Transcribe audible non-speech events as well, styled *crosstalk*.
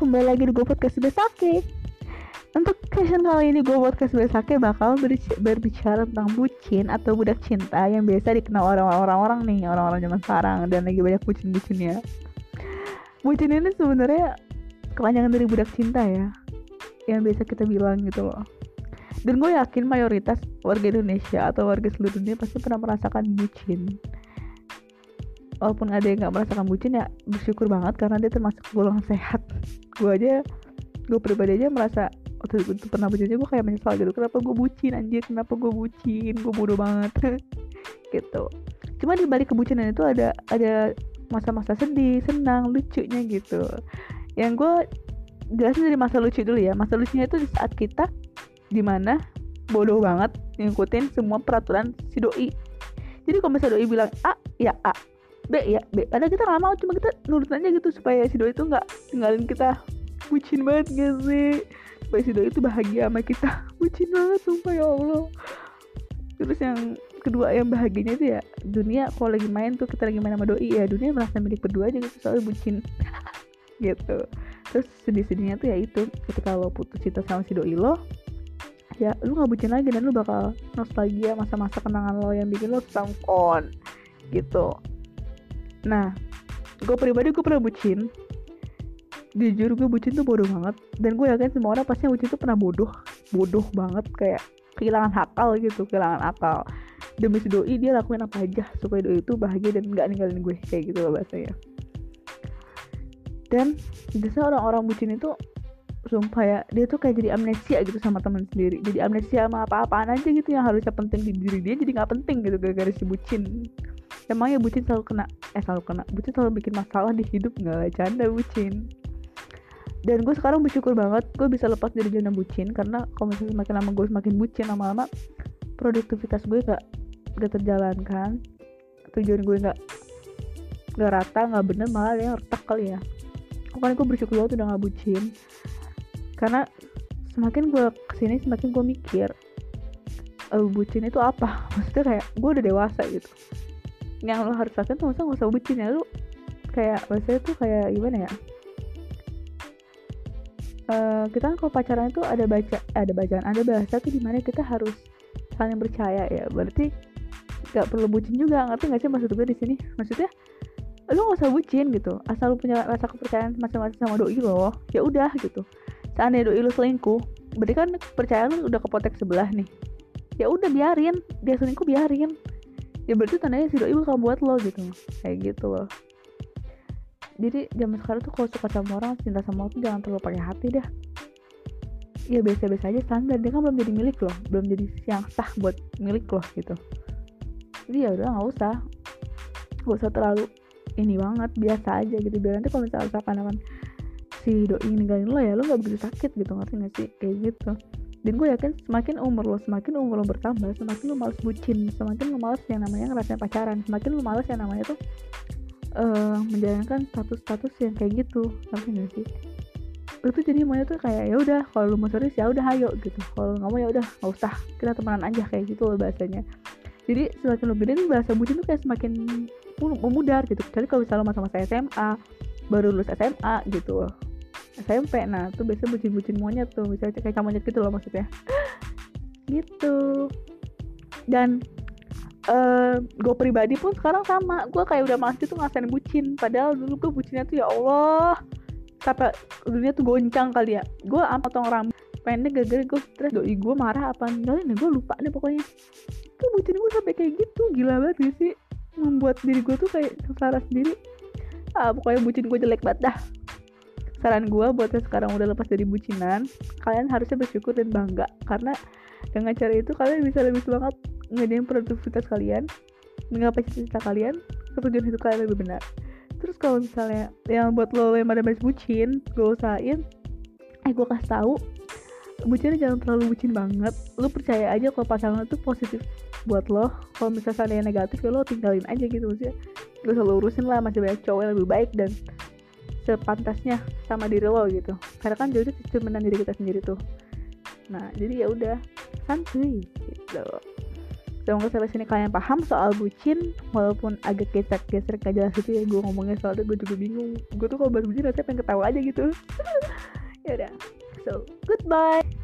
kembali lagi di gue podcast Besake Untuk session kali ini gue podcast Besake bakal berbicara tentang bucin atau budak cinta Yang biasa dikenal orang-orang nih, orang-orang zaman sekarang Dan lagi banyak bucin-bucinnya. Bucin ini sebenarnya kepanjangan dari budak cinta ya Yang biasa kita bilang gitu loh. Dan gue yakin mayoritas warga Indonesia atau warga seluruh dunia pasti pernah merasakan bucin. Walaupun ada yang nggak merasakan bucin ya bersyukur banget karena dia termasuk golongan sehat gue aja gue pribadi aja merasa waktu itu pernah bucinnya gue kayak menyesal gitu kenapa gue bucin anjir? Kenapa gue bucin? Gue bodoh banget. *laughs* Gitu. Cuma di balik kebucinan itu ada ada masa-masa sedih senang lucunya gitu. Yang gue jelasin dari masa lucu dulu ya. Masa lucunya itu di saat kita di mana bodoh banget ngikutin semua peraturan si doi. Jadi kalau misalnya doi bilang A ya A B ya B. Karena kita nggak mau cuma kita nurut aja gitu supaya si doi itu nggak tinggalin kita. Bucin banget gak sih? Supaya si doi itu bahagia sama kita. *laughs* Bucin banget sumpah ya Allah. Terus yang kedua yang bahagianya itu ya dunia kalau lagi main tuh kita lagi main sama doi ya dunia merasa milik berdua aja gitu soalnya bucin. *laughs* Gitu. Terus sedih-sedihnya tuh ya itu ketika lo putus cinta sama si doi lo ya lu nggak bucin lagi dan lu bakal nostalgia masa-masa kenangan lo yang bikin lo sangkon. Gitu nah gue pribadi gue pernah bucin. Jujur gue bucin tuh bodoh banget. Dan gue yakin semua orang pasti bucin tuh pernah bodoh. Bodoh banget kayak kehilangan akal gitu kehilangan akal. Demi si doi dia lakuin apa aja supaya doi itu bahagia dan nggak ninggalin gue kayak gitu loh bahasanya. Dan biasanya orang-orang bucin itu sumpah ya dia tuh kayak jadi amnesia gitu sama teman sendiri. Jadi amnesia sama apa-apaan aja gitu yang harusnya penting di diri dia jadi nggak penting gitu gara-gara si bucin emangnya bucin selalu kena eh selalu kena. Bucin selalu bikin masalah di hidup nggak? Canda bucin. Dan gue sekarang bersyukur banget gue bisa lepas dari zona bucin karena kalau misalnya semakin lama gue semakin bucin lama-lama produktivitas gue gak gak terjalankan tujuan gue gak gak rata gak bener malah yang retak kali ya. Makanya gue bersyukur banget udah gak bucin. Karena semakin gue ke sini semakin gue mikir uh, bucin itu apa? Maksudnya kayak gue udah dewasa gitu yang lo harus lakukan tuh masa gak usah bucin ya lu kayak biasanya tuh kayak gimana ya? Uh, kita kan kalau pacaran itu ada baca ada bacaan ada bahasa tuh di mana kita harus saling percaya ya. Berarti gak perlu bucin juga ngerti gak sih maksud gue di sini? Maksudnya lu gak usah bucin gitu asal lu punya rasa kepercayaan masing-masing sama doi lo ya udah gitu. Seandainya doi lu selingkuh berarti kan percayaan lu udah kepotek sebelah nih. Ya udah biarin dia selingkuh biarin ya berarti tandanya si doi bakal buat lo gitu. Kayak gitu loh. Jadi zaman sekarang tuh kalau suka sama orang cinta sama orang tuh jangan terlalu pakai hati dah ya biasa-biasa aja standar. Dia kan belum jadi milik loh. Belum jadi yang sah buat milik loh gitu. Jadi ya udah nggak usah. Nggak usah terlalu ini banget biasa aja gitu. Biar nanti kalau misalnya seakan si doi ninggalin lo ya lo nggak begitu sakit gitu. Ngerti gak sih? Kayak gitu dan gue yakin semakin umur lo semakin umur lo bertambah semakin lo males bucin semakin lo males yang namanya ngerasain pacaran semakin lo males yang namanya tuh uh, menjalankan status-status yang kayak gitu. Ngerti gak sih? Lo tuh jadi maunya tuh kayak ya udah kalau lo mau serius ya udah ayo gitu. Kalau nggak mau ya udah nggak usah. Kita temenan aja kayak gitu loh bahasanya. Jadi semakin lo gede bahasa bucin tuh kayak semakin memudar gitu. Kecuali kalau misalnya masa-masa SMA baru lulus SMA gitu SMP nah tuh biasa bucin-bucin monyet tuh misalnya kayak monyet gitu loh maksudnya. *gasps* Gitu. Dan uh, gue pribadi pun sekarang sama gue kayak udah masih tuh ngasain bucin. Padahal dulu gue bucinnya tuh ya Allah sampai dunia tuh goncang kali ya. Gue apa potong rambut pendek gara-gara gue stres. Doi gue marah apa enggak nih gue lupa deh pokoknya. Tuh bucin gue sampai kayak gitu gila banget sih? Membuat diri gue tuh kayak sengsara sendiri. Ah pokoknya bucin gue jelek banget dah saran gue buat yang sekarang udah lepas dari bucinan kalian harusnya bersyukur dan bangga. Karena dengan cara itu kalian bisa lebih semangat ngadain produktivitas kalian menggapai cita-cita kalian ketujuan hidup kalian lebih benar. Terus kalau misalnya yang buat lo yang pada bucin gue usahain eh gue kasih tahu bucinnya jangan terlalu bucin banget. Lo percaya aja kalau pasangan itu positif buat lo. Kalau misalnya yang negatif ya lo tinggalin aja gitu maksudnya. Gak usah lo urusin lah masih banyak cowok yang lebih baik dan sepantasnya sama diri lo gitu. Karena kan jodoh cerminan diri kita sendiri tuh. Nah jadi ya udah santuy gitu. Semoga sampai sini kalian paham soal bucin walaupun agak gesek-gesek gak jelas gitu ya gue ngomongnya soalnya gue juga bingung. Gue tuh kalau bahas bucin rasanya pengen ketawa aja gitu. *laughs* Ya udah so goodbye